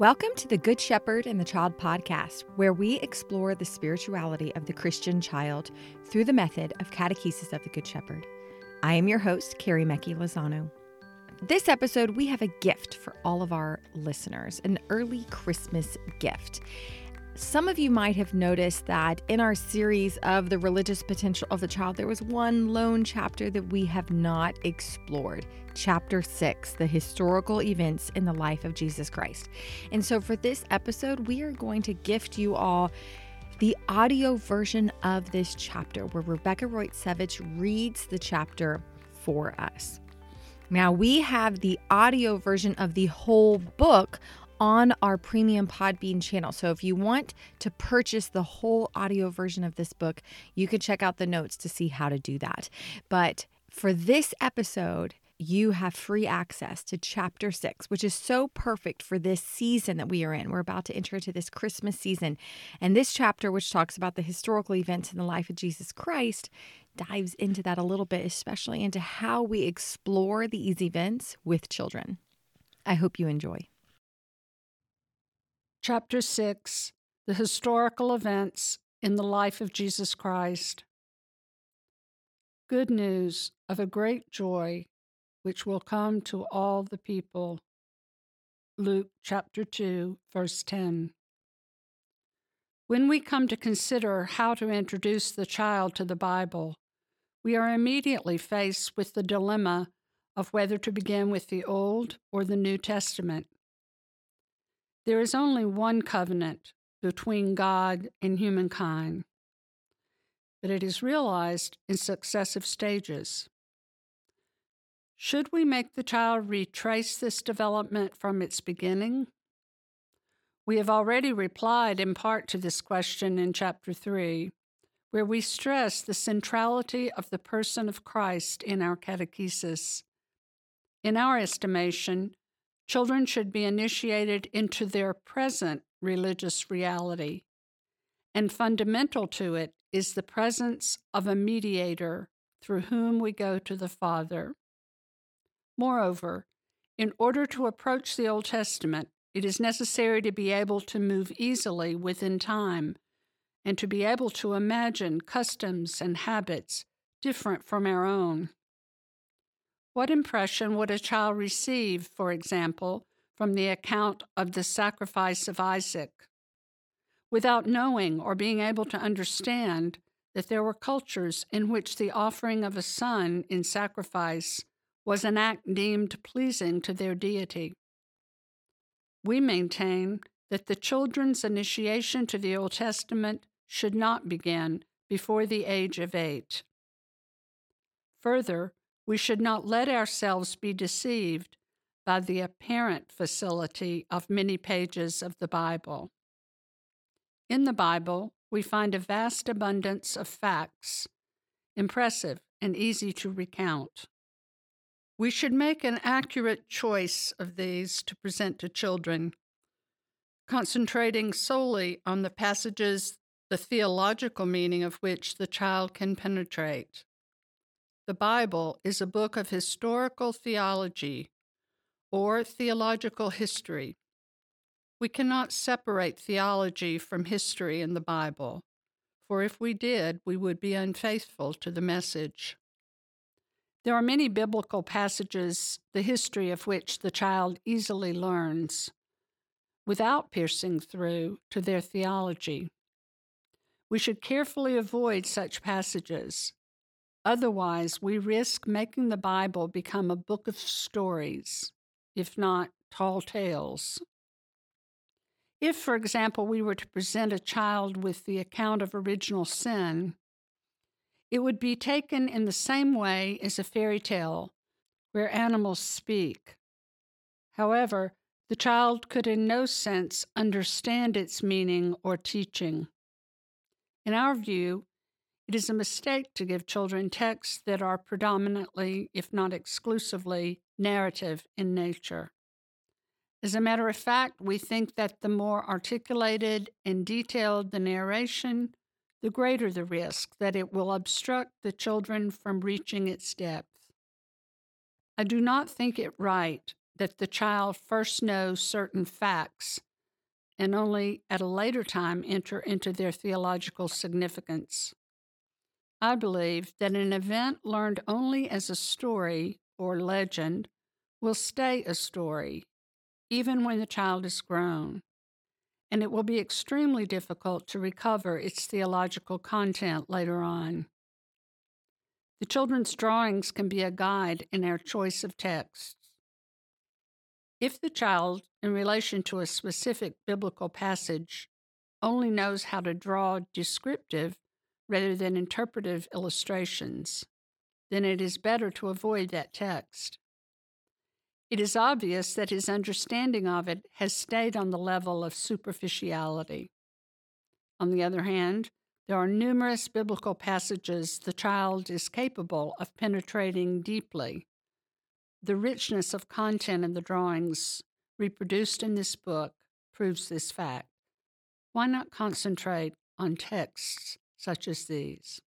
Welcome to the Good Shepherd and the Child podcast, where we explore the spirituality of the Christian child through the method of catechesis of the Good Shepherd. I am your host, Carrie Mecki Lozano. This episode, we have a gift for all of our listeners an early Christmas gift. Some of you might have noticed that in our series of the religious potential of the child, there was one lone chapter that we have not explored. Chapter 6, the historical events in the life of Jesus Christ. And so for this episode, we are going to gift you all the audio version of this chapter where Rebekah Rojcewicz reads the chapter for us. Now, we have the audio version of the whole book on our premium Podbean channel. So if you want to purchase the whole audio version of this book, you can check out the notes to see how to do that. But for this episode, you have free access to chapter six, which is so perfect for this season that we are in. We're about to enter into this Christmas season. And this chapter, which talks about the historical events in the life of Jesus Christ, dives into that a little bit, especially into how we explore these events with children. I hope you enjoy. Chapter 6 The Historical Events in the Life of Jesus Christ. Good news of a great joy which will come to all the people. Luke chapter 2, verse 10. When we come to consider how to introduce the child to the Bible, we are immediately faced with the dilemma of whether to begin with the Old or the New Testament. There is only one covenant between God and humankind, but it is realized in successive stages. Should we make the child retrace this development from its beginning? We have already replied in part to this question in chapter 3, where we stress the centrality of the person of Christ in our catechesis. In our estimation, Children should be initiated into their present religious reality, and fundamental to it is the presence of a mediator through whom we go to the Father. Moreover, in order to approach the Old Testament, it is necessary to be able to move easily within time and to be able to imagine customs and habits different from our own. What impression would a child receive, for example, from the account of the sacrifice of Isaac? Without knowing or being able to understand that there were cultures in which the offering of a son in sacrifice was an act deemed pleasing to their deity. We maintain that the children's initiation to the Old Testament should not begin before the age of eight. Further, we should not let ourselves be deceived by the apparent facility of many pages of the Bible. In the Bible, we find a vast abundance of facts, impressive and easy to recount. We should make an accurate choice of these to present to children, concentrating solely on the passages the theological meaning of which the child can penetrate. The Bible is a book of historical theology or theological history. We cannot separate theology from history in the Bible, for if we did, we would be unfaithful to the message. There are many biblical passages, the history of which the child easily learns, without piercing through to their theology. We should carefully avoid such passages Otherwise, we risk making the Bible become a book of stories, if not tall tales. If, for example, we were to present a child with the account of original sin, it would be taken in the same way as a fairy tale where animals speak. However, the child could in no sense understand its meaning or teaching. In our view, it is a mistake to give children texts that are predominantly, if not exclusively, narrative in nature. As a matter of fact, we think that the more articulated and detailed the narration, the greater the risk that it will obstruct the children from reaching its depth. I do not think it right that the child first knows certain facts and only at a later time enter into their theological significance. I believe that an event learned only as a story or legend will stay a story, even when the child is grown, and it will be extremely difficult to recover its theological content later on. The children's drawings can be a guide in our choice of texts. If the child, in relation to a specific biblical passage, only knows how to draw descriptive rather than interpretive illustrations, then it is better to avoid that text. It is obvious that his understanding of it has stayed on the level of superficiality. On the other hand, there are numerous biblical passages the child is capable of penetrating deeply. The richness of content in the drawings reproduced in this book proves this fact. Why not concentrate on texts such as these?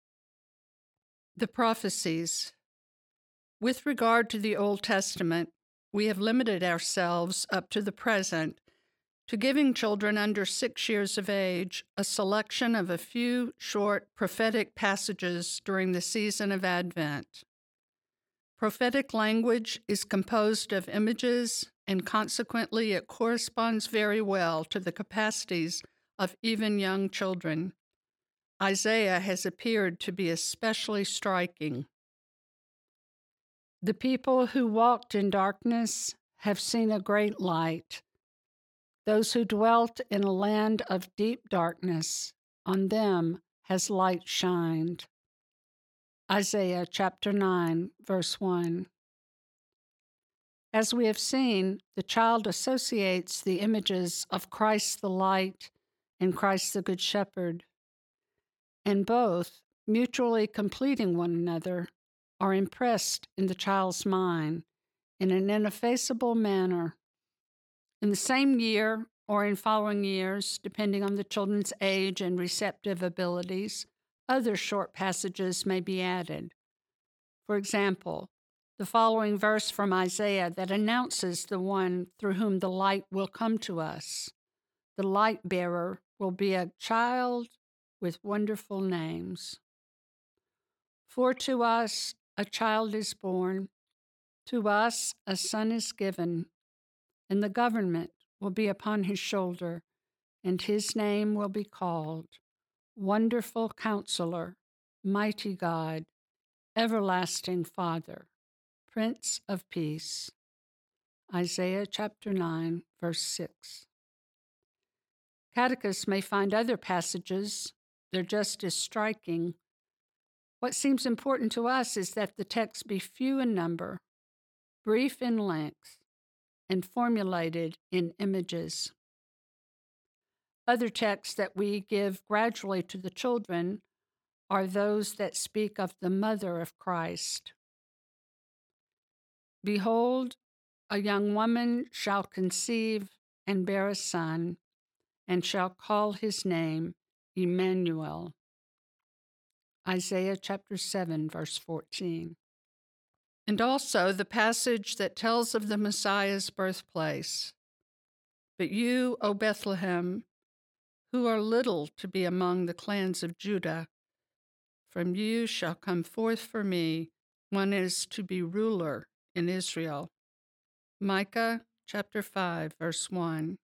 The prophecies. With regard to the Old Testament, we have limited ourselves up to the present to giving children under six years of age a selection of a few short prophetic passages during the season of Advent. Prophetic language is composed of images, and consequently, it corresponds very well to the capacities of even young children. Isaiah has appeared to be especially striking. The people who walked in darkness have seen a great light. Those who dwelt in a land of deep darkness, on them has light shined. Isaiah chapter 9, verse 1. As we have seen, the child associates the images of Christ the light and Christ the Good Shepherd, and both, mutually completing one another, are impressed in the child's mind in an ineffaceable manner in the same year or in following years, depending on the children's age and receptive abilities, other short passages may be added. For example, the following verse from Isaiah that announces the one through whom the light will come to us. The light bearer will be a child with wonderful names. For to us a child is born, to us a son is given and the government will be upon his shoulder, and his name will be called Wonderful Counselor, Mighty God, Everlasting Father, Prince of Peace. Isaiah chapter 9, verse 6. Catechists may find other passages, they're just as striking. What seems important to us is that the texts be few in number, brief in length, and formulated in images. Other texts that we give gradually to the children are those that speak of the mother of Christ. Behold, a young woman shall conceive and bear a son, and shall call his name Emmanuel. Isaiah chapter 7, verse 14 and also the passage that tells of the Messiah's birthplace. But you, O Bethlehem, who are little to be among the clans of Judah, from you shall come forth for me one is to be ruler in Israel. Micah chapter 5, verse 1.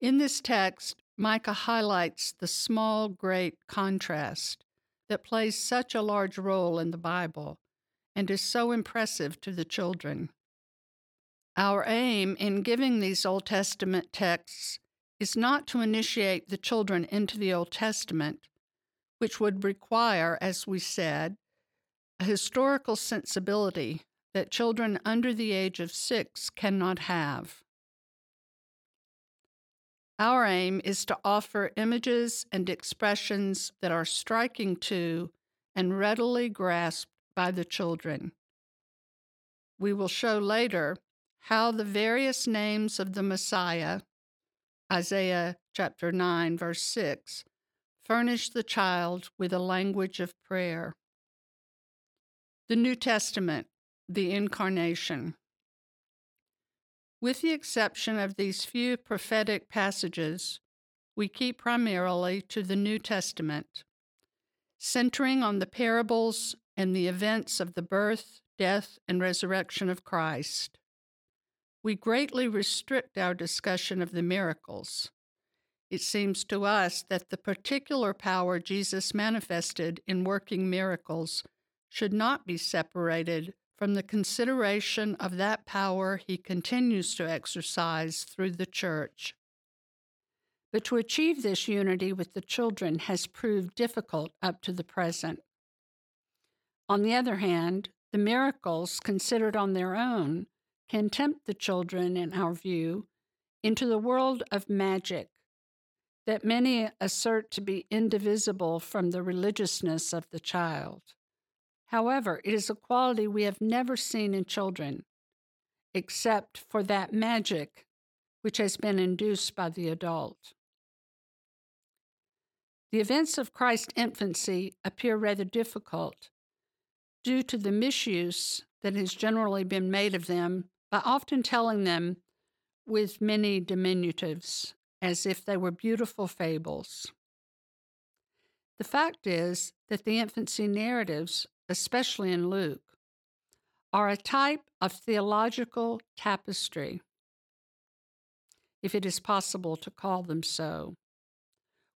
In this text, Micah highlights the small great contrast that plays such a large role in the Bible and is so impressive to the children. Our aim in giving these Old Testament texts is not to initiate the children into the Old Testament, which would require, as we said, a historical sensibility that children under the age of six cannot have. Our aim is to offer images and expressions that are striking to and readily grasped by the children. We will show later how the various names of the Messiah, Isaiah chapter 9, verse 6, furnish the child with a language of prayer. The New Testament, the Incarnation. With the exception of these few prophetic passages, we keep primarily to the New Testament, centering on the parables and the events of the birth, death, and resurrection of Christ. We greatly restrict our discussion of the miracles. It seems to us that the particular power Jesus manifested in working miracles should not be separated from the consideration of that power he continues to exercise through the church. But to achieve this unity with the children has proved difficult up to the present. On the other hand, the miracles, considered on their own, can tempt the children, in our view, into the world of magic that many assert to be indivisible from the religiousness of the child. However, it is a quality we have never seen in children, except for that magic which has been induced by the adult. The events of Christ's infancy appear rather difficult due to the misuse that has generally been made of them by often telling them with many diminutives as if they were beautiful fables. The fact is that the infancy narratives especially in Luke, are a type of theological tapestry, if it is possible to call them so,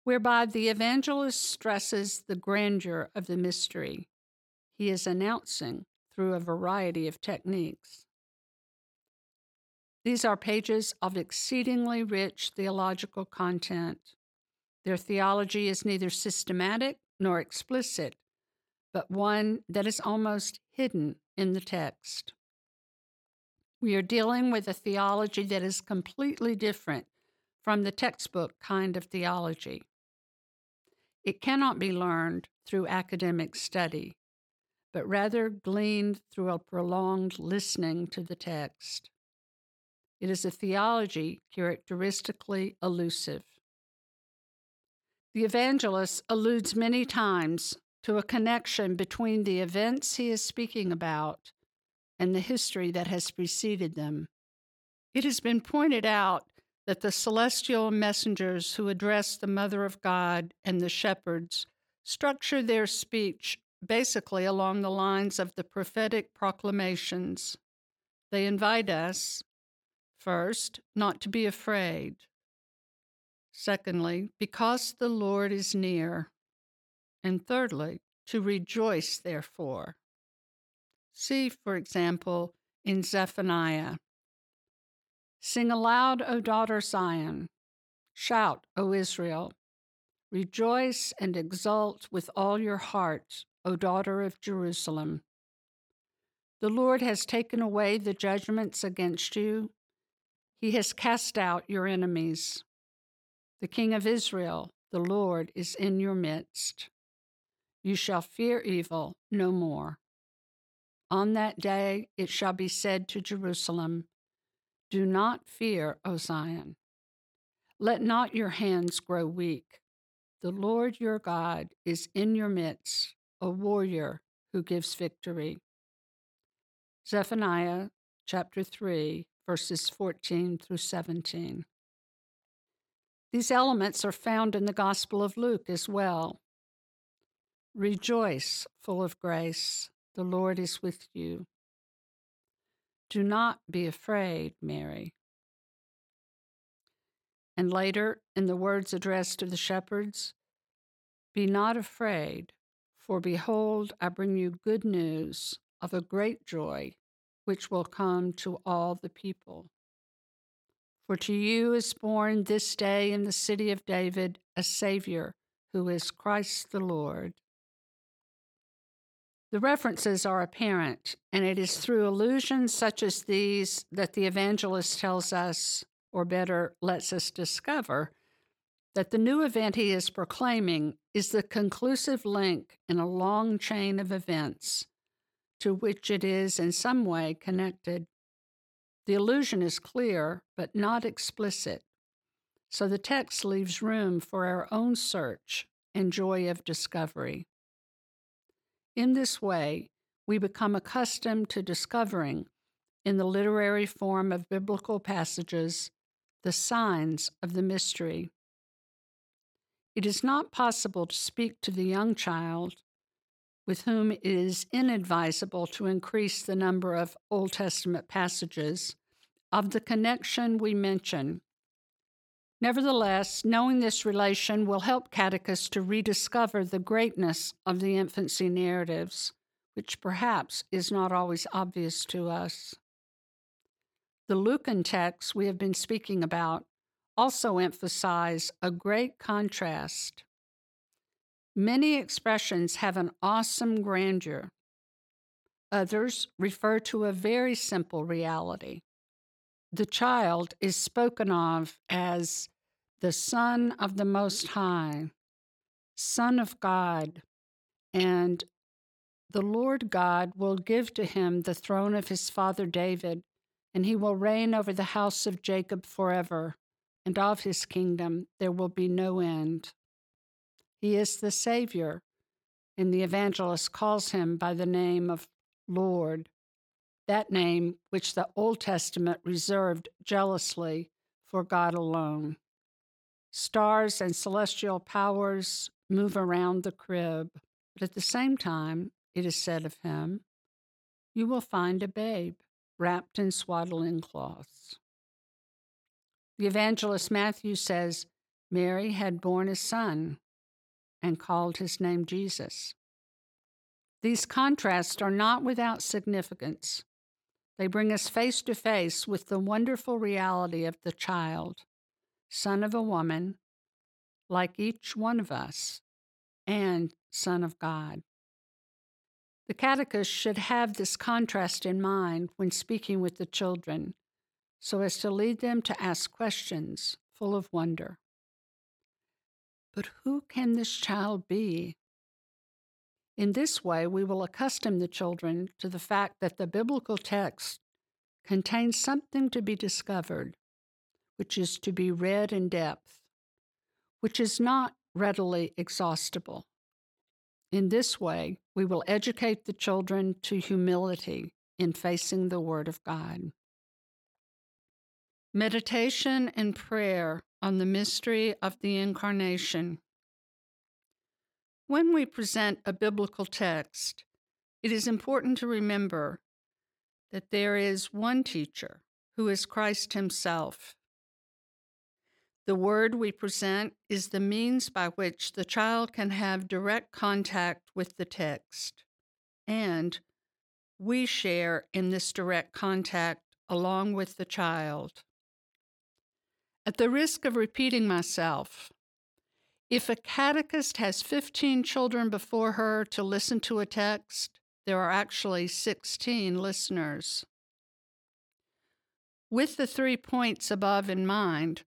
whereby the evangelist stresses the grandeur of the mystery he is announcing through a variety of techniques. These are pages of exceedingly rich theological content. Their theology is neither systematic nor explicit, but one that is almost hidden in the text. We are dealing with a theology that is completely different from the textbook kind of theology. It cannot be learned through academic study, but rather gleaned through a prolonged listening to the text. It is a theology characteristically elusive. The evangelist alludes many times to a connection between the events he is speaking about and the history that has preceded them. It has been pointed out that the celestial messengers who address the Mother of God and the shepherds structure their speech basically along the lines of the prophetic proclamations. They invite us, first, not to be afraid. Secondly, because the Lord is near. And thirdly, to rejoice, therefore. See, for example, in Zephaniah Sing aloud, O daughter Zion. Shout, O Israel. Rejoice and exult with all your heart, O daughter of Jerusalem. The Lord has taken away the judgments against you. He has cast out your enemies. The King of Israel, the Lord, is in your midst. You shall fear evil no more. On that day it shall be said to Jerusalem, Do not fear, O Zion. Let not your hands grow weak. The Lord your God is in your midst, a warrior who gives victory. Zephaniah chapter 3, verses 14 through 17. These elements are found in the Gospel of Luke as well. Rejoice, full of grace, the Lord is with you. Do not be afraid, Mary. And later, in the words addressed to the shepherds, Be not afraid, for behold, I bring you good news of a great joy, which will come to all the people. For to you is born this day in the city of David a Savior, who is Christ the Lord. The references are apparent, and it is through allusions such as these that the evangelist tells us, or better, lets us discover, that the new event he is proclaiming is the conclusive link in a long chain of events to which it is in some way connected. The allusion is clear, but not explicit, so the text leaves room for our own search and joy of discovery. In this way, we become accustomed to discovering in the literary form of biblical passages the signs of the mystery. It is not possible to speak to the young child with whom it is inadvisable to increase the number of Old Testament passages of the connection we mention. Nevertheless, knowing this relation will help catechists to rediscover the greatness of the infancy narratives, which perhaps is not always obvious to us. The Lucan texts we have been speaking about also emphasize a great contrast. Many expressions have an awesome grandeur. Others refer to a very simple reality. The child is spoken of as the Son of the Most High, Son of God, and the Lord God will give to him the throne of his father David, and he will reign over the house of Jacob forever and of his kingdom there will be no end. He is the Savior, and the evangelist calls him by the name of Lord, that name which the Old Testament reserved jealously for God alone. Stars and celestial powers move around the crib, but at the same time, it is said of him, You will find a babe wrapped in swaddling cloths. The evangelist Matthew says Mary had borne a son and called his name Jesus. These contrasts are not without significance. They bring us face to face with the wonderful reality of the child, son of a woman, like each one of us, and son of God. The catechist should have this contrast in mind when speaking with the children so as to lead them to ask questions full of wonder. But who can this child be? In this way, we will accustom the children to the fact that the biblical text contains something to be discovered, which is to be read in depth, which is not readily exhaustible. In this way, we will educate the children to humility in facing the Word of God. Meditation and prayer on the mystery of the Incarnation. When we present a biblical text, it is important to remember that there is one teacher who is Christ Himself. The word we present is the means by which the child can have direct contact with the text, and we share in this direct contact along with the child. At the risk of repeating myself, if a catechist has 15 children before her to listen to a text, there are actually 16 listeners. With the three points above in mind,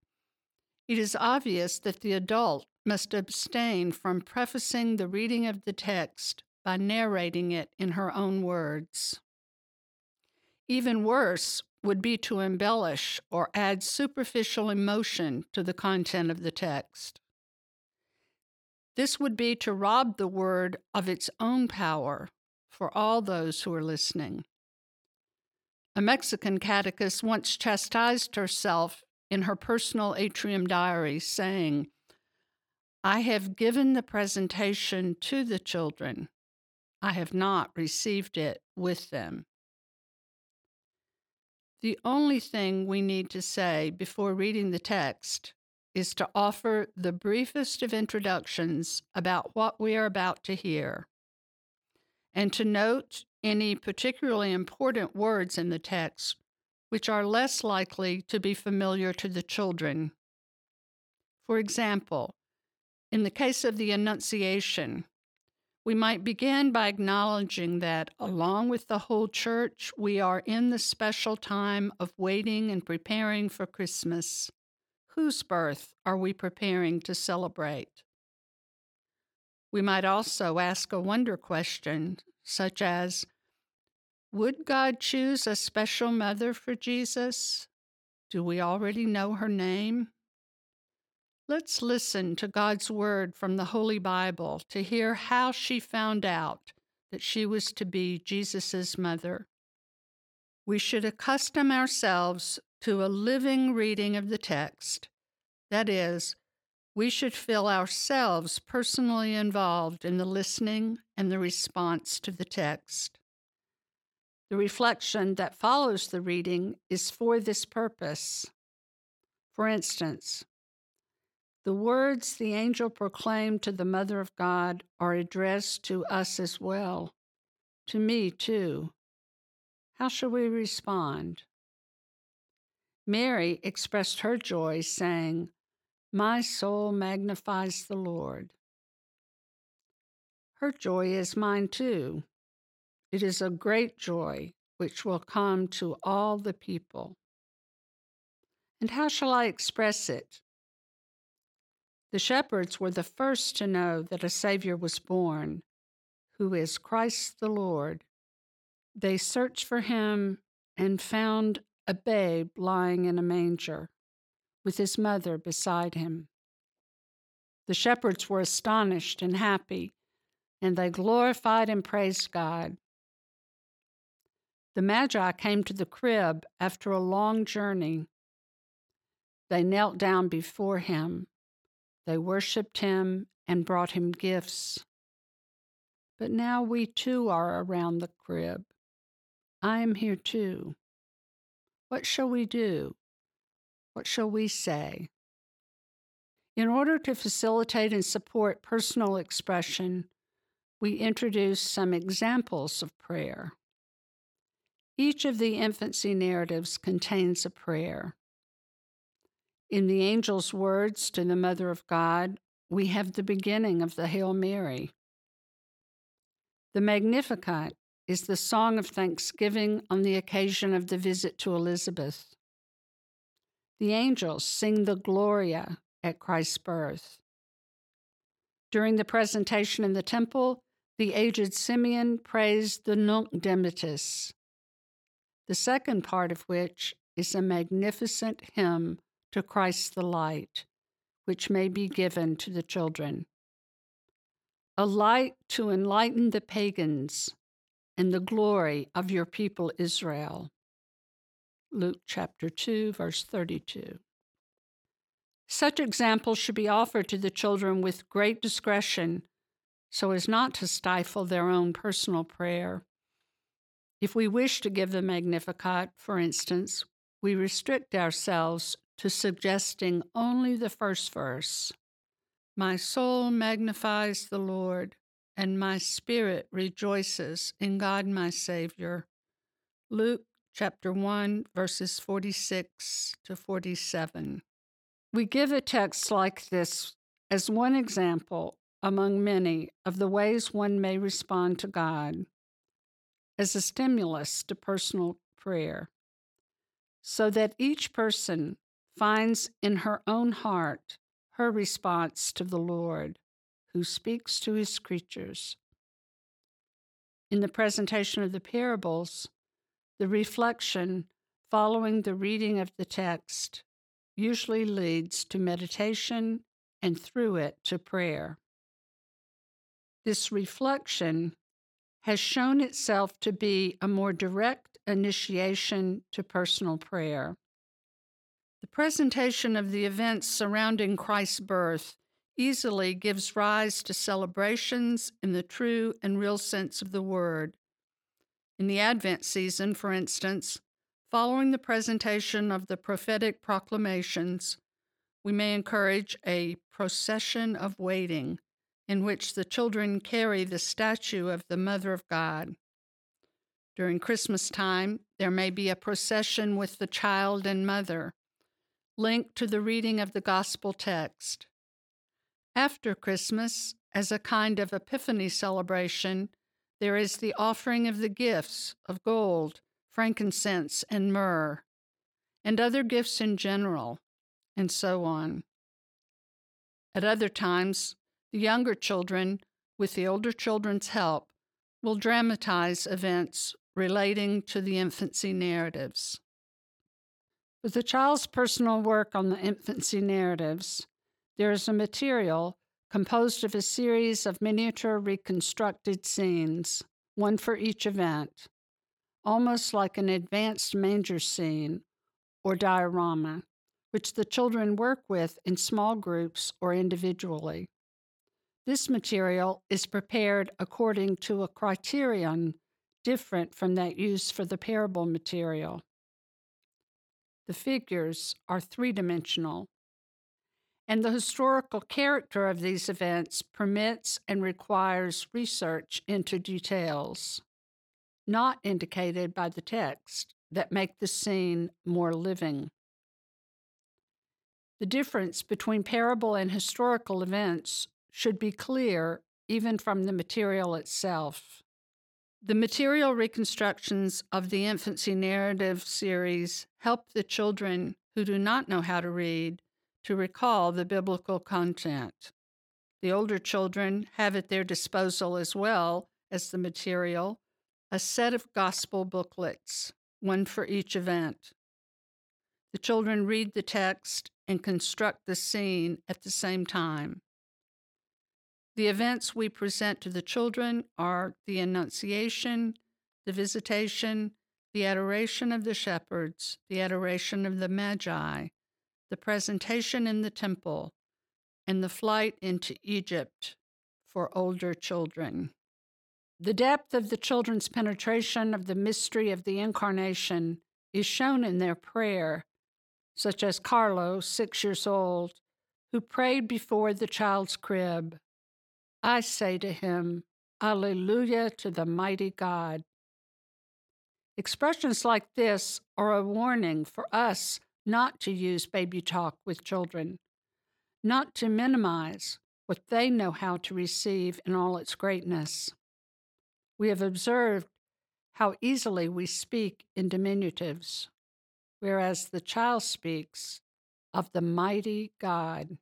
it is obvious that the adult must abstain from prefacing the reading of the text by narrating it in her own words. Even worse would be to embellish or add superficial emotion to the content of the text. This would be to rob the word of its own power for all those who are listening. A Mexican catechist once chastised herself in her personal atrium diary, saying, I have given the presentation to the children. I have not received it with them. The only thing we need to say before reading the text is to offer the briefest of introductions about what we are about to hear, and to note any particularly important words in the text which are less likely to be familiar to the children. For example, in the case of the Annunciation, we might begin by acknowledging that, along with the whole church, we are in the special time of waiting and preparing for Christmas. Whose birth are we preparing to celebrate? We might also ask a wonder question, such as Would God choose a special mother for Jesus? Do we already know her name? Let's listen to God's word from the Holy Bible to hear how she found out that she was to be Jesus' mother. we should accustom ourselves to a living reading of the text. That is, we should feel ourselves personally involved in the listening and the response to the text. The reflection that follows the reading is for this purpose. For instance, the words the angel proclaimed to the Mother of God are addressed to us as well, to me too. How shall we respond? Mary expressed her joy, saying, My soul magnifies the Lord. Her joy is mine too. It is a great joy which will come to all the people. And how shall I express it? The shepherds were the first to know that a Savior was born, who is Christ the Lord. They searched for him and found a babe lying in a manger, with his mother beside him. The shepherds were astonished and happy, and they glorified and praised God. The Magi came to the crib after a long journey. They knelt down before him. They worshiped him and brought him gifts. But now we too are around the crib. I am here too. What shall we do? What shall we say? In order to facilitate and support personal expression, we introduce some examples of prayer. Each of the infancy narratives contains a prayer. In the angel's words to the Mother of God, we have the beginning of the Hail Mary. The Magnificat is the song of thanksgiving on the occasion of the visit to Elizabeth. The angels sing the Gloria at Christ's birth. During the presentation in the temple, the aged Simeon praised the Nunc Dimittis, the second part of which is a magnificent hymn to Christ the light, which may be given to the children. A light to enlighten the pagans and the glory of your people Israel. Luke chapter 2, verse 32. Such examples should be offered to the children with great discretion so as not to stifle their own personal prayer if we wish to give the Magnificat, for instance, we restrict ourselves to suggesting only the first verse My soul magnifies the Lord, and my spirit rejoices in God my Savior. Luke chapter 1, verses 46 to 47. We give a text like this as one example among many of the ways one may respond to God as a stimulus to personal prayer, so that each person finds in her own heart her response to the Lord, who speaks to his creatures. In the presentation of the parables, the reflection following the reading of the text usually leads to meditation and through it to prayer. This reflection has shown itself to be a more direct initiation to personal prayer. The presentation of the events surrounding Christ's birth easily gives rise to celebrations in the true and real sense of the word. In the Advent season, for instance, following the presentation of the prophetic proclamations, we may encourage a procession of waiting in which the children carry the statue of the Mother of God. During Christmas time, there may be a procession with the child and mother, linked to the reading of the gospel text. After Christmas, as a kind of Epiphany celebration, there is the offering of the gifts of gold, frankincense, and myrrh, and other gifts in general, and so on. At other times, the younger children, with the older children's help, will dramatize events relating to the infancy narratives. With the child's personal work on the infancy narratives, there is a material composed of a series of miniature reconstructed scenes, one for each event. almost like an advanced manger scene or diorama, which the children work with in small groups or individually. This material is prepared according to a criterion different from that used for the parable material. The figures are three dimensional, and the historical character of these events permits and requires research into details, not indicated by the text, that make the scene more living. The difference between parable and historical events should be clear even from the material itself. The material reconstructions of the infancy narrative series help the children who do not know how to read to recall the biblical content. The older children have at their disposal, as well as the material, a set of gospel booklets, one for each event. The children read the text and construct the scene at the same time. The events we present to the children are the Annunciation, the Visitation, the Adoration of the Shepherds, the Adoration of the Magi, the Presentation in the Temple, and the Flight into Egypt for older children. The depth of the children's penetration of the mystery of the Incarnation is shown in their prayer, such as Carlo, six years old, who prayed before the child's crib. I say to him, Alleluia to the mighty God. Expressions like this are a warning for us not to use baby talk with children, not to minimize what they know how to receive in all its greatness. We have observed how easily we speak in diminutives, whereas the child speaks of the mighty God.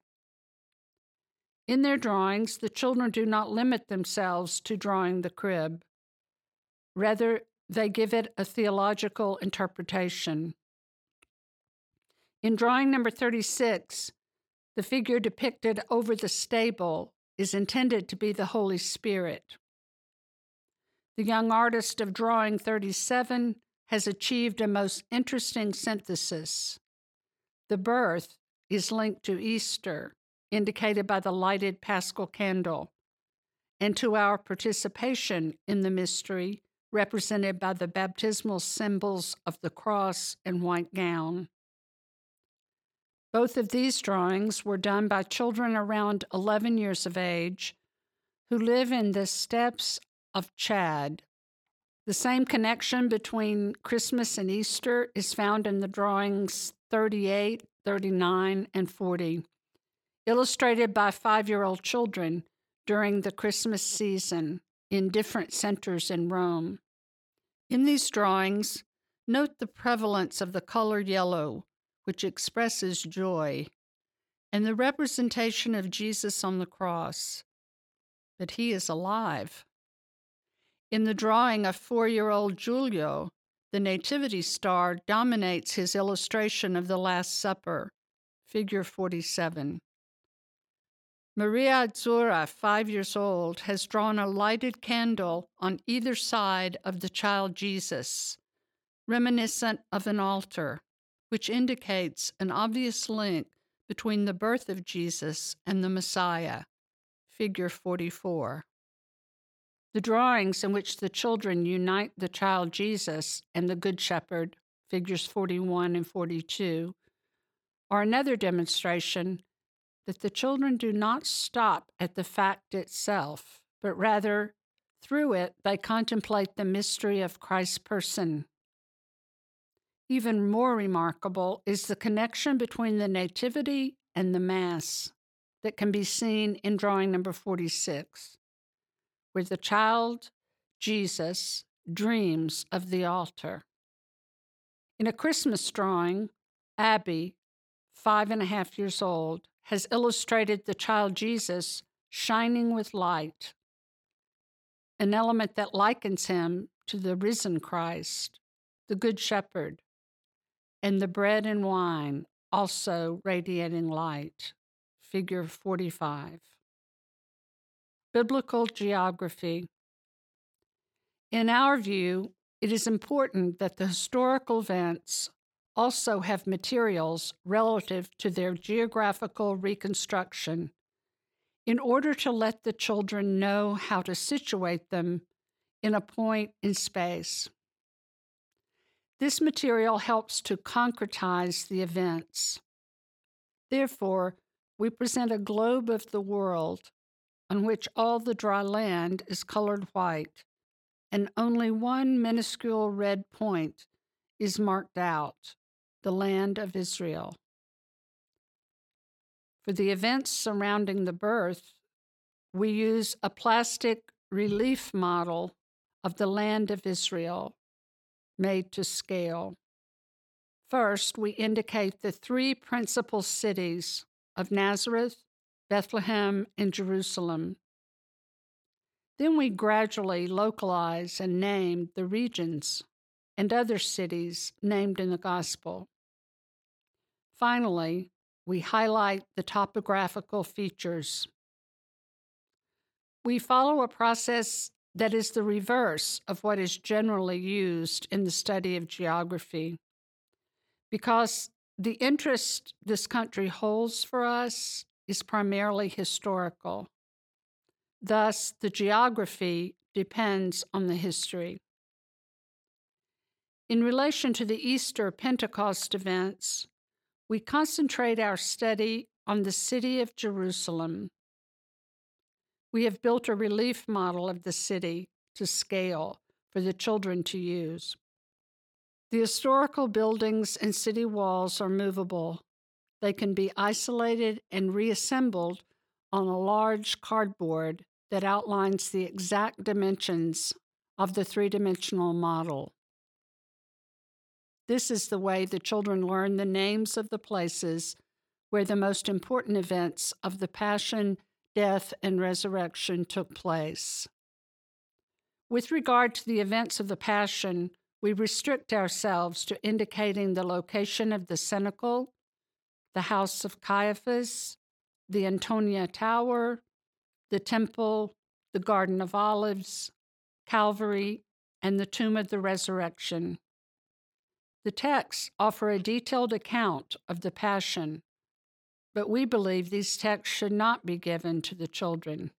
In their drawings, the children do not limit themselves to drawing the crib. Rather, they give it a theological interpretation. In drawing number 36, the figure depicted over the stable is intended to be the Holy Spirit. The young artist of drawing 37 has achieved a most interesting synthesis. The birth is linked to Easter, indicated by the lighted paschal candle, and to our participation in the mystery, represented by the baptismal symbols of the cross and white gown. Both of these drawings were done by children around 11 years of age who live in the steppes of Chad. The same connection between Christmas and Easter is found in the drawings 38, 39, and 40 illustrated by five year old children during the Christmas season in different centers in Rome. In these drawings, note the prevalence of the color yellow, which expresses joy, and the representation of Jesus on the cross, that he is alive. In the drawing of four year old Giulio, the Nativity star dominates his illustration of the Last Supper, figure 47. Maria Azzurra, five years old, has drawn a lighted candle on either side of the child Jesus, reminiscent of an altar, which indicates an obvious link between the birth of Jesus and the Messiah, figure 44. The drawings in which the children unite the child Jesus and the Good Shepherd, figures 41 and 42, are another demonstration that the children do not stop at the fact itself, but rather, through it, they contemplate the mystery of Christ's person. Even more remarkable is the connection between the Nativity and the Mass that can be seen in drawing number 46, where the child, Jesus, dreams of the altar. In a Christmas drawing, Abby, five and a half years old, has illustrated the child Jesus shining with light, an element that likens him to the risen Christ, the Good Shepherd, and the bread and wine also radiating light. Figure 45. Biblical geography. In our view, it is important that the historical events also have materials relative to their geographical reconstruction in order to let the children know how to situate them in a point in space. This material helps to concretize the events. Therefore, we present a globe of the world on which all the dry land is colored white, and only one minuscule red point is marked out the land of Israel. For the events surrounding the birth, we use a plastic relief model of the land of Israel made to scale. First, we indicate the three principal cities of Nazareth, Bethlehem, and Jerusalem. Then we gradually localize and name the regions and other cities named in the Gospel. Finally, we highlight the topographical features. We follow a process that is the reverse of what is generally used in the study of geography. Because the interest this country holds for us is primarily historical. Thus, the geography depends on the history. In relation to the Easter Pentecost events, we concentrate our study on the city of Jerusalem. We have built a relief model of the city to scale for the children to use. The historical buildings and city walls are movable. They can be isolated and reassembled on a large cardboard that outlines the exact dimensions of the three dimensional model. This is the way the children learn the names of the places where the most important events of the Passion, death, and resurrection took place. With regard to the events of the Passion, we restrict ourselves to indicating the location of the cenacle, the house of Caiaphas, the Antonia Tower, the temple, the Garden of Olives, Calvary, and the tomb of the resurrection. The texts offer a detailed account of the Passion, but we believe these texts should not be given to the children.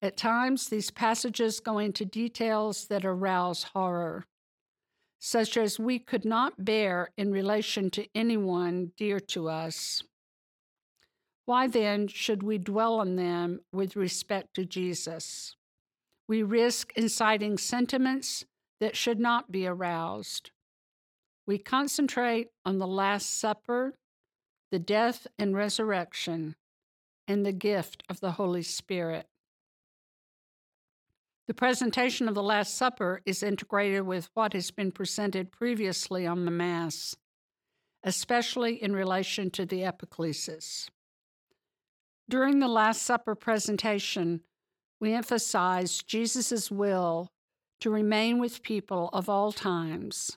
At times, these passages go into details that arouse horror, such as we could not bear in relation to anyone dear to us. Why then should we dwell on them with respect to Jesus? We risk inciting sentiments that should not be aroused. We concentrate on the Last Supper, the death and resurrection, and the gift of the Holy Spirit. The presentation of the Last Supper is integrated with what has been presented previously on the Mass, especially in relation to the epiclesis. During the Last Supper presentation, we emphasize Jesus' will to remain with people of all times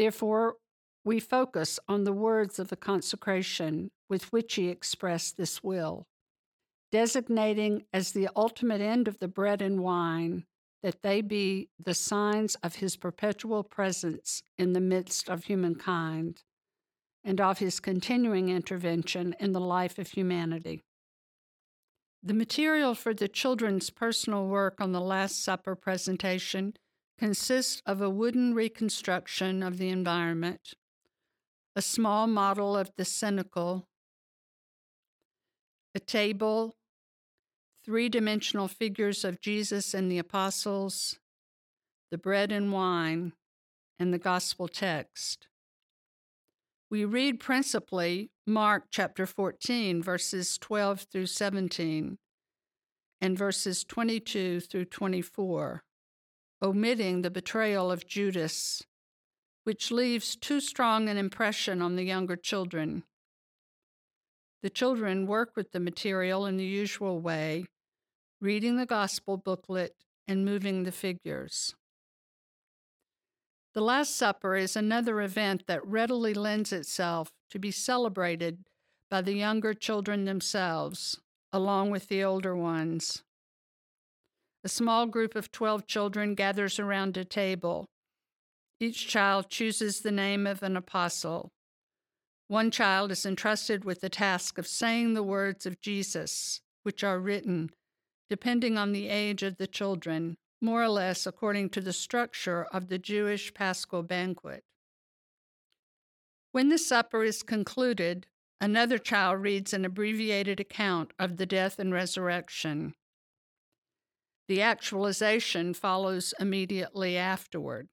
Therefore, we focus on the words of the consecration with which he expressed this will, designating as the ultimate end of the bread and wine that they be the signs of his perpetual presence in the midst of humankind and of his continuing intervention in the life of humanity. The material for the children's personal work on the Last Supper presentation consists of a wooden reconstruction of the environment, a small model of the cenacle, a table, three dimensional figures of Jesus and the apostles, the bread and wine, and the gospel text. We read principally Mark chapter 14, verses 12 through 17, and verses 22 through 24 omitting the betrayal of Judas, which leaves too strong an impression on the younger children. The children work with the material in the usual way, reading the gospel booklet and moving the figures. The Last Supper is another event that readily lends itself to be celebrated by the younger children themselves, along with the older ones. a small group of 12 children gathers around a table. Each child chooses the name of an apostle. One child is entrusted with the task of saying the words of Jesus, which are written, depending on the age of the children, more or less according to the structure of the Jewish paschal banquet. When the supper is concluded, another child reads an abbreviated account of the death and resurrection. The actualization follows immediately afterward.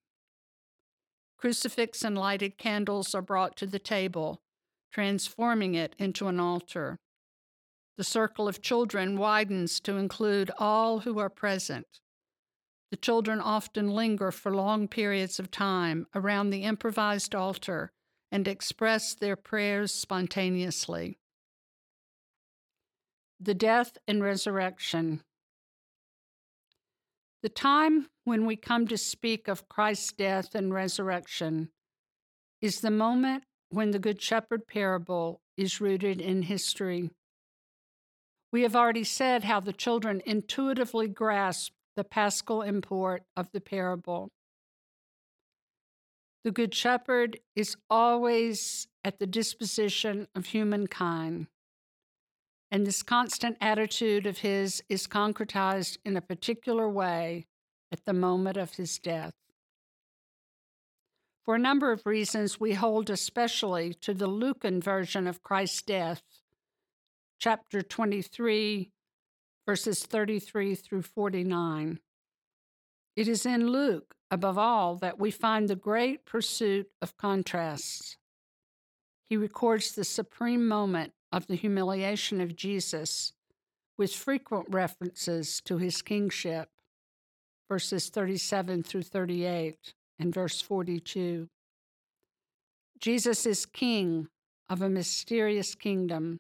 Crucifix and lighted candles are brought to the table, transforming it into an altar. The circle of children widens to include all who are present. The children often linger for long periods of time around the improvised altar and express their prayers spontaneously. The death and resurrection. The time when we come to speak of Christ's death and resurrection is the moment when the Good Shepherd parable is rooted in history. We have already said how the children intuitively grasp the paschal import of the parable. The Good Shepherd is always at the disposition of humankind, and this constant attitude of his is concretized in a particular way at the moment of his death. For a number of reasons, we hold especially to the Lucan version of Christ's death, chapter 23, verses 33 through 49. It is in Luke, above all, that we find the great pursuit of contrasts. He records the supreme moment of the humiliation of Jesus with frequent references to his kingship, verses 37 through 38 and verse 42. Jesus is king of a mysterious kingdom,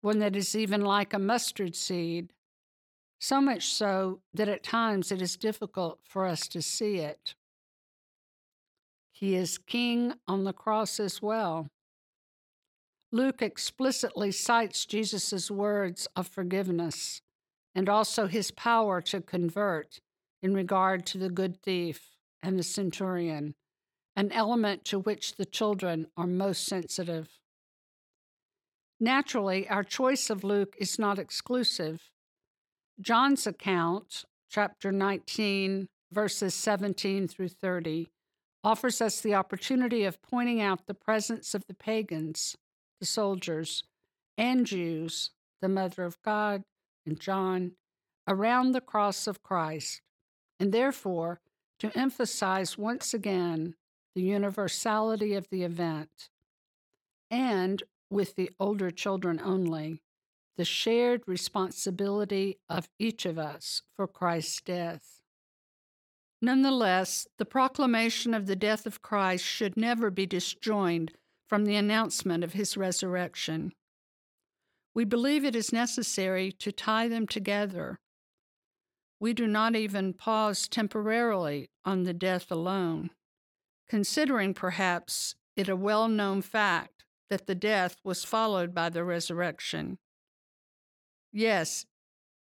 one that is even like a mustard seed, so much so that at times it is difficult for us to see it. He is king on the cross as well. Luke explicitly cites Jesus' words of forgiveness and also his power to convert in regard to the good thief and the centurion, an element to which the children are most sensitive. Naturally, our choice of Luke is not exclusive. John's account, chapter 19, verses 17 through 30, offers us the opportunity of pointing out the presence of the pagans, the soldiers, and Jews, the Mother of God, and John, around the cross of Christ, and therefore to emphasize once again the universality of the event, and with the older children only, the shared responsibility of each of us for Christ's death. Nonetheless, the proclamation of the death of Christ should never be disjoined from the announcement of his resurrection. We believe it is necessary to tie them together. We do not even pause temporarily on the death alone, considering perhaps it a well known fact that the death was followed by the resurrection. Yes,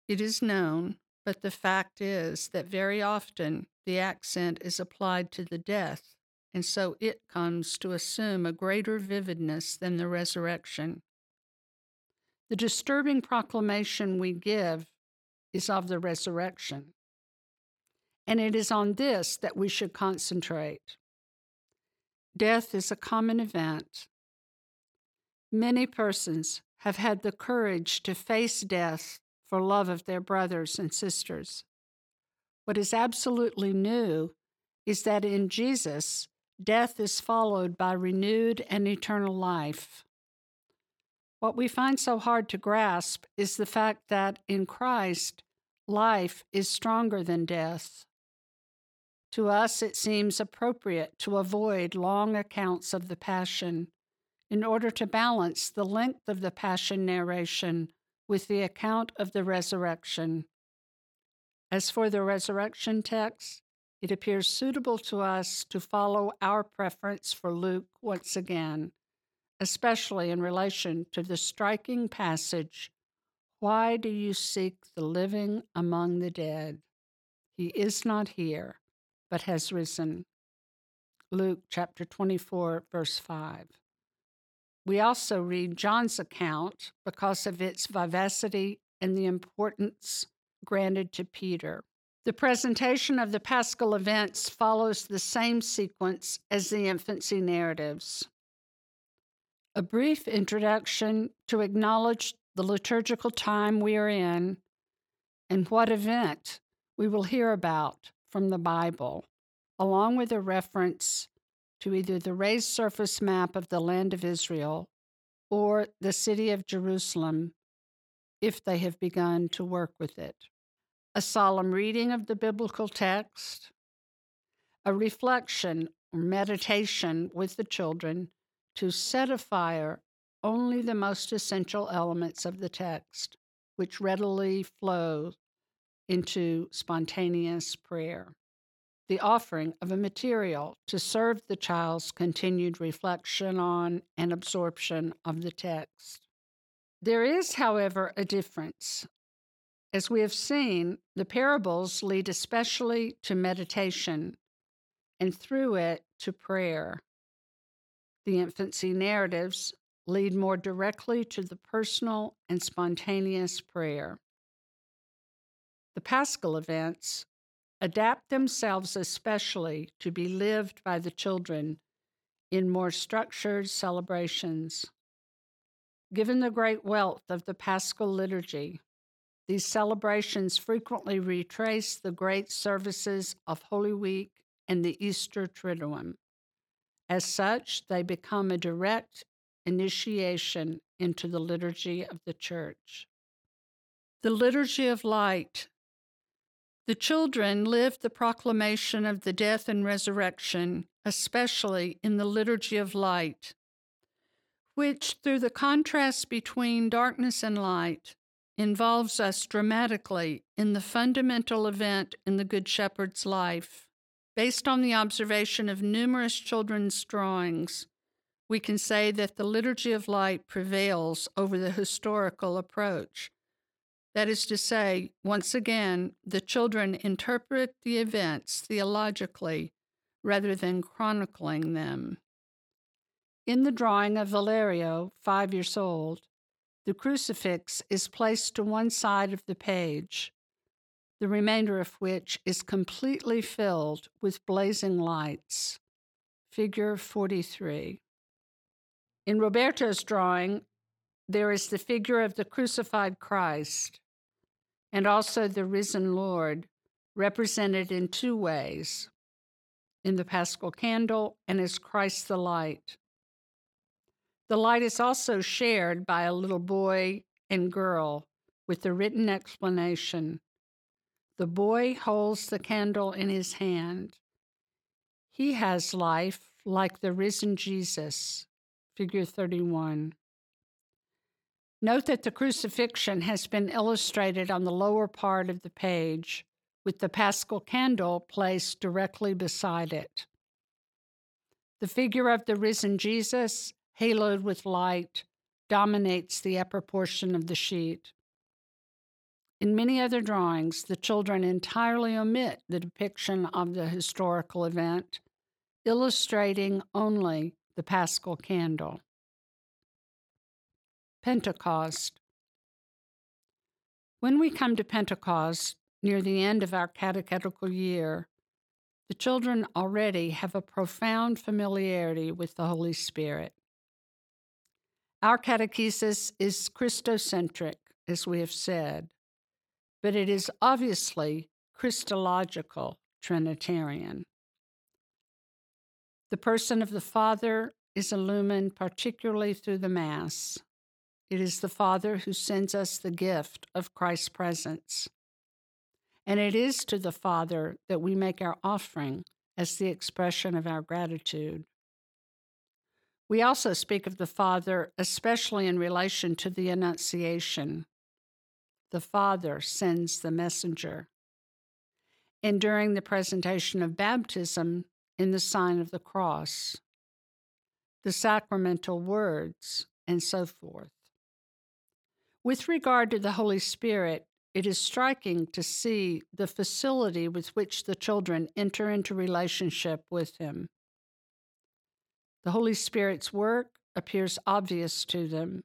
it is known, but the fact is that very often the accent is applied to the death, and so it comes to assume a greater vividness than the resurrection. The disturbing proclamation we give is of the resurrection, and it is on this that we should concentrate. Death is a common event. Many persons have had the courage to face death for love of their brothers and sisters. What is absolutely new is that in Jesus, death is followed by renewed and eternal life. What we find so hard to grasp is the fact that in Christ, life is stronger than death. To us, it seems appropriate to avoid long accounts of the Passion in order to balance the length of the Passion narration with the account of the resurrection. As for the resurrection text, it appears suitable to us to follow our preference for Luke once again, especially in relation to the striking passage Why do you seek the living among the dead? He is not here, but has risen. Luke chapter 24, verse 5. We also read John's account because of its vivacity and the importance granted to Peter. The presentation of the paschal events follows the same sequence as the infancy narratives. A brief introduction to acknowledge the liturgical time we are in and what event we will hear about from the Bible, along with a reference to either the raised surface map of the land of Israel or the city of Jerusalem if they have begun to work with it a solemn reading of the biblical text, a reflection or meditation with the children to set afire only the most essential elements of the text, which readily flow into spontaneous prayer. The offering of a material to serve the child's continued reflection on and absorption of the text. There is, however, a difference as we have seen, the parables lead especially to meditation and through it to prayer. The infancy narratives lead more directly to the personal and spontaneous prayer. The paschal events adapt themselves especially to be lived by the children in more structured celebrations. Given the great wealth of the paschal liturgy, these celebrations frequently retrace the great services of Holy Week and the Easter Triduum. As such, they become a direct initiation into the liturgy of the Church. The Liturgy of Light. The children live the proclamation of the death and resurrection, especially in the Liturgy of Light, which, through the contrast between darkness and light, involves us dramatically in the fundamental event in the Good Shepherd's life. Based on the observation of numerous children's drawings, we can say that the Liturgy of Light prevails over the historical approach. That is to say, once again, the children interpret the events theologically rather than chronicling them. In the drawing of Valerio, five years old, the crucifix is placed to one side of the page, the remainder of which is completely filled with blazing lights. Figure 43. In Roberto's drawing, there is the figure of the crucified Christ and also the risen Lord, represented in two ways in the paschal candle and as Christ the light. The light is also shared by a little boy and girl with the written explanation. The boy holds the candle in his hand. He has life like the risen Jesus. Figure 31. Note that the crucifixion has been illustrated on the lower part of the page with the paschal candle placed directly beside it. The figure of the risen Jesus haloed with light, dominates the upper portion of the sheet. In many other drawings, the children entirely omit the depiction of the historical event, illustrating only the paschal candle. Pentecost. When we come to Pentecost, near the end of our catechetical year, the children already have a profound familiarity with the Holy Spirit. Our catechesis is Christocentric, as we have said, but it is obviously Christological Trinitarian. The person of the Father is illumined particularly through the Mass. It is the Father who sends us the gift of Christ's presence. And it is to the Father that we make our offering as the expression of our gratitude. We also speak of the Father, especially in relation to the Annunciation. The Father sends the messenger. And during the presentation of baptism, in the sign of the cross, the sacramental words, and so forth. With regard to the Holy Spirit, it is striking to see the facility with which the children enter into relationship with Him. The Holy Spirit's work appears obvious to them,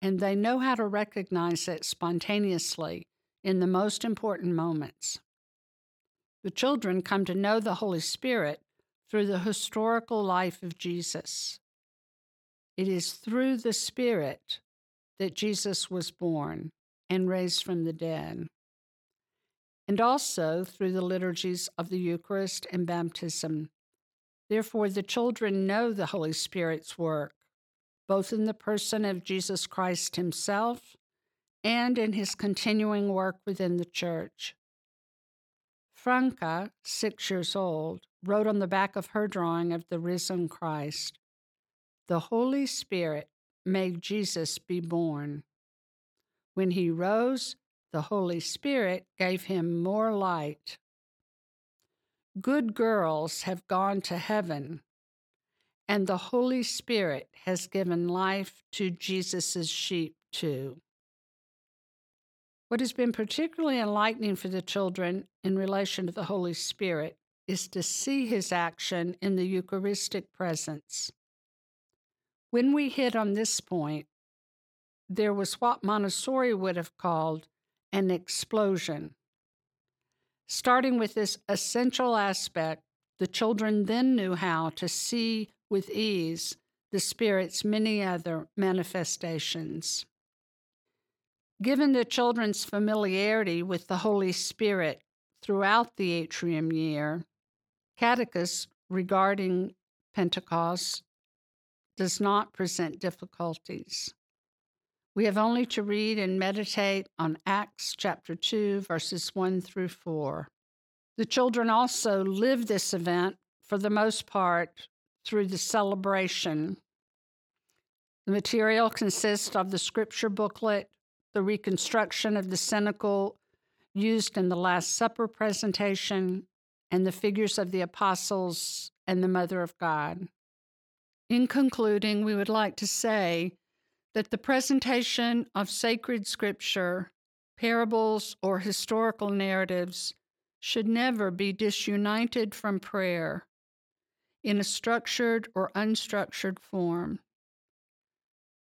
and they know how to recognize it spontaneously in the most important moments. The children come to know the Holy Spirit through the historical life of Jesus. It is through the Spirit that Jesus was born and raised from the dead, and also through the liturgies of the Eucharist and baptism. Therefore, the children know the Holy Spirit's work, both in the person of Jesus Christ himself and in his continuing work within the church. Franca, six years old, wrote on the back of her drawing of the risen Christ The Holy Spirit made Jesus be born. When he rose, the Holy Spirit gave him more light. Good girls have gone to heaven, and the Holy Spirit has given life to Jesus' sheep too. What has been particularly enlightening for the children in relation to the Holy Spirit is to see his action in the Eucharistic presence. When we hit on this point, there was what Montessori would have called an explosion. Starting with this essential aspect, the children then knew how to see with ease the Spirit's many other manifestations. Given the children's familiarity with the Holy Spirit throughout the atrium year, Catechesis regarding Pentecost does not present difficulties. We have only to read and meditate on Acts chapter 2, verses 1 through 4. The children also live this event, for the most part, through the celebration. The material consists of the scripture booklet, the reconstruction of the cenacle used in the Last Supper presentation, and the figures of the apostles and the Mother of God. In concluding, we would like to say that the presentation of sacred scripture, parables, or historical narratives should never be disunited from prayer in a structured or unstructured form.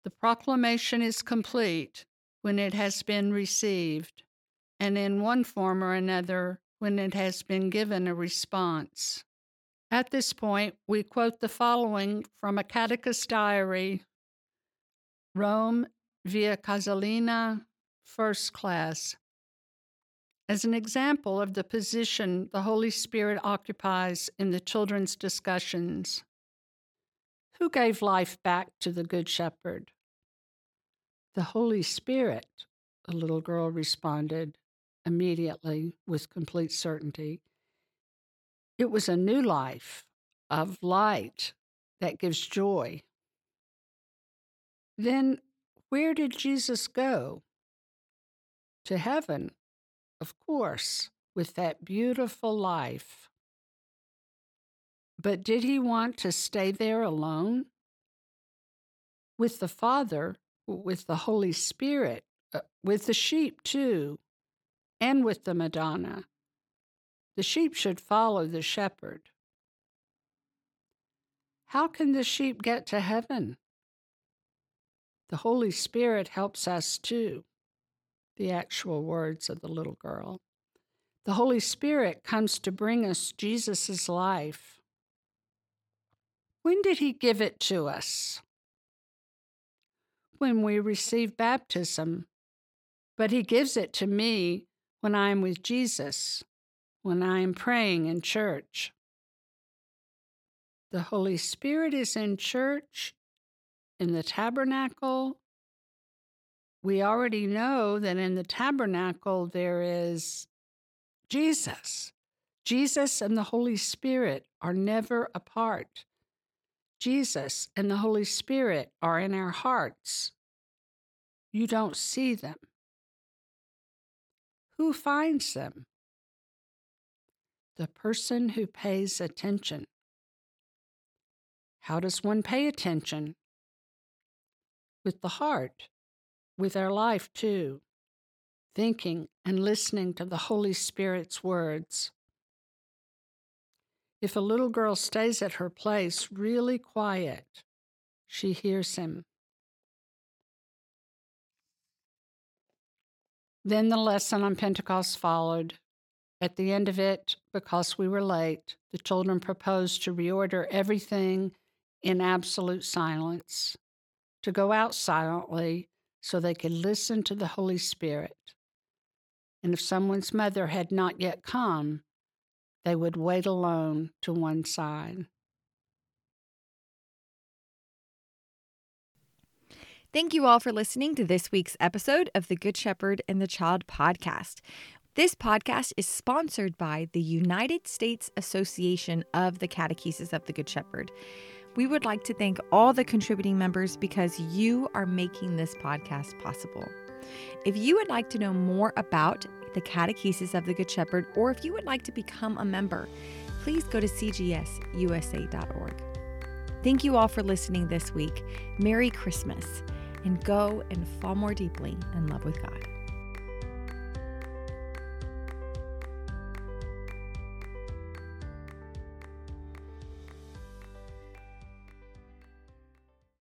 The proclamation is complete when it has been received, and in one form or another when it has been given a response. At this point, we quote the following from a catechist diary Rome via Casilina, first class. As an example of the position the Holy Spirit occupies in the children's discussions, who gave life back to the Good Shepherd? The Holy Spirit, the little girl responded immediately with complete certainty. It was a new life of light that gives joy then where did Jesus go? To heaven, of course, with that beautiful life. But did he want to stay there alone? With the Father, with the Holy Spirit, uh, with the sheep too, and with the Madonna. The sheep should follow the shepherd. How can the sheep get to heaven? The Holy Spirit helps us too. The actual words of the little girl. The Holy Spirit comes to bring us Jesus' life. When did He give it to us? When we receive baptism. But He gives it to me when I am with Jesus, when I am praying in church. The Holy Spirit is in church in the tabernacle, we already know that in the tabernacle there is Jesus. Jesus and the Holy Spirit are never apart. Jesus and the Holy Spirit are in our hearts. You don't see them. Who finds them? The person who pays attention. How does one pay attention? With the heart. with our life too, thinking and listening to the Holy Spirit's words. If a little girl stays at her place really quiet, she hears him. Then the lesson on Pentecost followed. At the end of it, because we were late, the children proposed to reorder everything in absolute silence, to go out silently so they could listen to the Holy Spirit. And if someone's mother had not yet come, they would wait alone to one side. Thank you all for listening to this week's episode of the Good Shepherd and the Child podcast. This podcast is sponsored by the United States Association of the Catechesis of the Good Shepherd. We would like to thank all the contributing members because you are making this podcast possible. If you would like to know more about the Catechesis of the Good Shepherd, or if you would like to become a member, please go to cgsusa.org. Thank you all for listening this week. Merry Christmas, and go and fall more deeply in love with God.